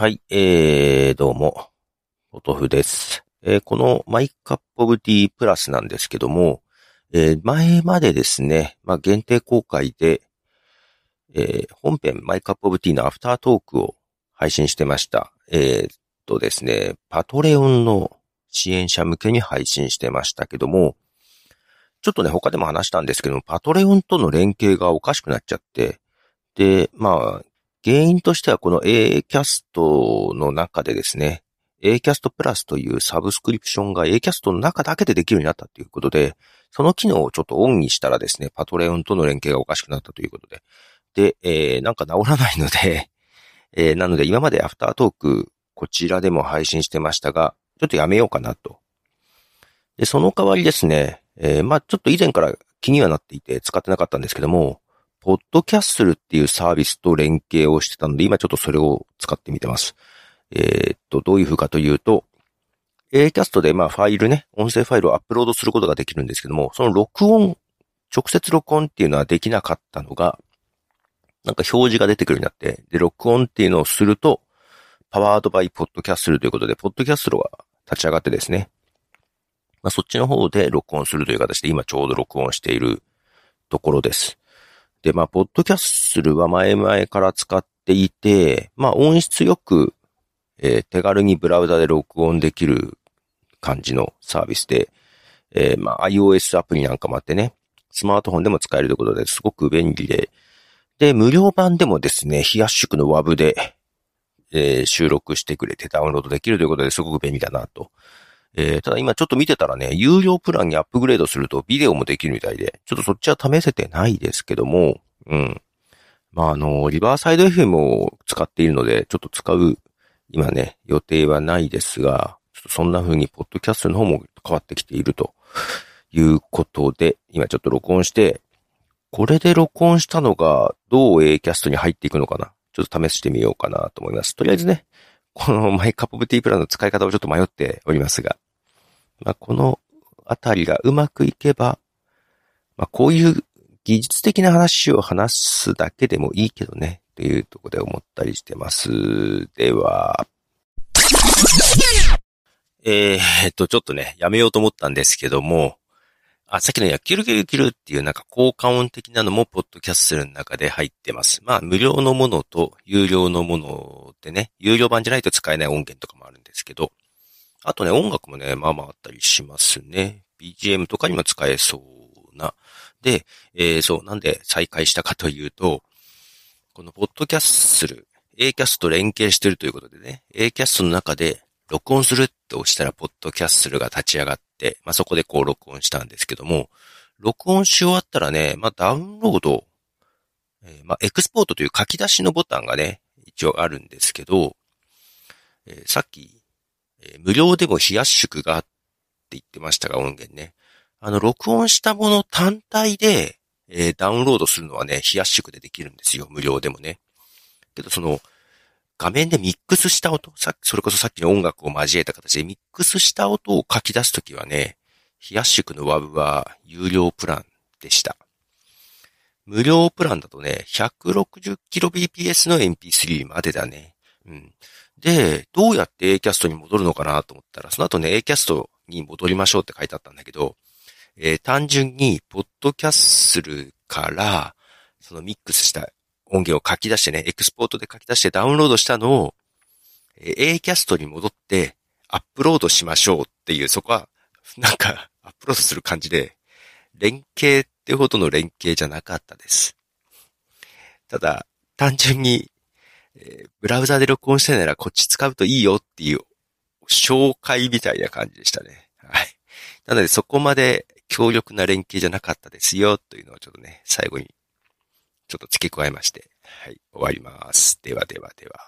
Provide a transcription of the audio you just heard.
はい、えー、どうも、おとふです。えーこの My Cup of Tea Plus なんですけども、えー前までですね、まあ、限定公開で、えー本編 My Cup of Tea のアフタートークを配信してました。えーっとですね、 Patreon の支援者向けに配信してましたけども、ちょっとね、他でも話したんですけども、 Patreon との連携がおかしくなっちゃって、で、まあ、原因としてはこの A キャストの中でですね、A キャストプラスというサブスクリプションが A キャストの中だけでできるようになったということで、その機能をちょっとオンにしたらですね、パトレオンとの連携がおかしくなったということで。で、えー、なんか治らないので、えー、なので今までアフタートーク、こちらでも配信してましたが、ちょっとやめようかなと。で、その代わりですね、えー、まあちょっと以前から気にはなっていて使ってなかったんですけども、ポッドキャッスルっていうサービスと連携をしてたので、今ちょっとそれを使ってみてます。えーっと、どういう風かというと、A キャストでまあファイルね、音声ファイルをアップロードすることができるんですけども、その録音、直接録音っていうのはできなかったのが、なんか表示が出てくるようになって、で、録音っていうのをすると、パワードバイポッドキャッスルということで、ポッドキャッスルが立ち上がってですね、まあそっちの方で録音するという形で今ちょうど録音しているところです。で、まあ、ポッドキャッスルは前々から使っていて、まあ、音質よく、えー手軽にブラウザで録音できる感じのサービスで、えーまあ、iOS アプリなんかもあってね、スマートフォンでも使えるということですごく便利で、で、無料版でもですね、非圧縮の WAV で、えー収録してくれてダウンロードできるということですごく便利だなと。えーただ今ちょっと見てたらね、有料プランにアップグレードするとビデオもできるみたいで、ちょっとそっちは試せてないですけども、うん。まあ、あの、リバーサイド FM を使っているので、ちょっと使う、今ね、予定はないですが、ちょっとそんな風に、ポッドキャストの方も変わってきているということで、今ちょっと録音して、これで録音したのが、どう A キャストに入っていくのかな？ちょっと試してみようかなと思います。とりあえずね、このマイカップオブティープランの使い方をちょっと迷っておりますが、まあ、このあたりがうまくいけば、まあ、こういう技術的な話を話すだけでもいいけどね、というとこで思ったりしてます。では、えー、っと、ちょっとね、やめようと思ったんですけども、あ、さっきのや、キルキルキルっていうなんか効果音的なのも、ポッドキャストの中で入ってます。まあ、無料のものと有料のものでね、有料版じゃないと使えない音源とかもあるんですけど、あとね、音楽もね、まあまああったりしますね。BGM とかにも使えそうな。で、えーそう、なんで再開したかというと、このポッドキャッスル、A キャスト連携してるということでね、A キャストの中で録音するって押したら、ポッドキャッスルが立ち上がって、まあそこでこう録音したんですけども、録音し終わったらね、まあダウンロード、えーまあエクスポートという書き出しのボタンがね、一応あるんですけど、えーさっき、えー無料でも非圧縮がって言ってましたが、音源ね。あの、録音したもの単体で、えダウンロードするのはね、非圧縮でできるんですよ。無料でもね。けど、その、画面でミックスした音、さっき、それこそさっきの音楽を交えた形でミックスした音を書き出すときはね、非圧縮の WAV は有料プランでした。無料プランだとね、160kbps の MP3 までだね。うん。で、どうやって A キャストに戻るのかなと思ったら、その後ね、A キャストに戻りましょうって書いてあったんだけど、えー単純に、ポッドキャッスルから、そのミックスした音源を書き出してね、エクスポートで書き出してダウンロードしたのを、え A キャストに戻って、アップロードしましょうっていう、そこは、なんか、アップロードする感じで、連携ってほどの連携じゃなかったです。ただ、単純に、えーブラウザで録音してならこっち使うといいよっていう紹介みたいな感じでしたね。はい。なのでそこまで強力な連携じゃなかったですよというのをちょっとね、最後にちょっと付け加えまして、はい、終わります。ではではでは。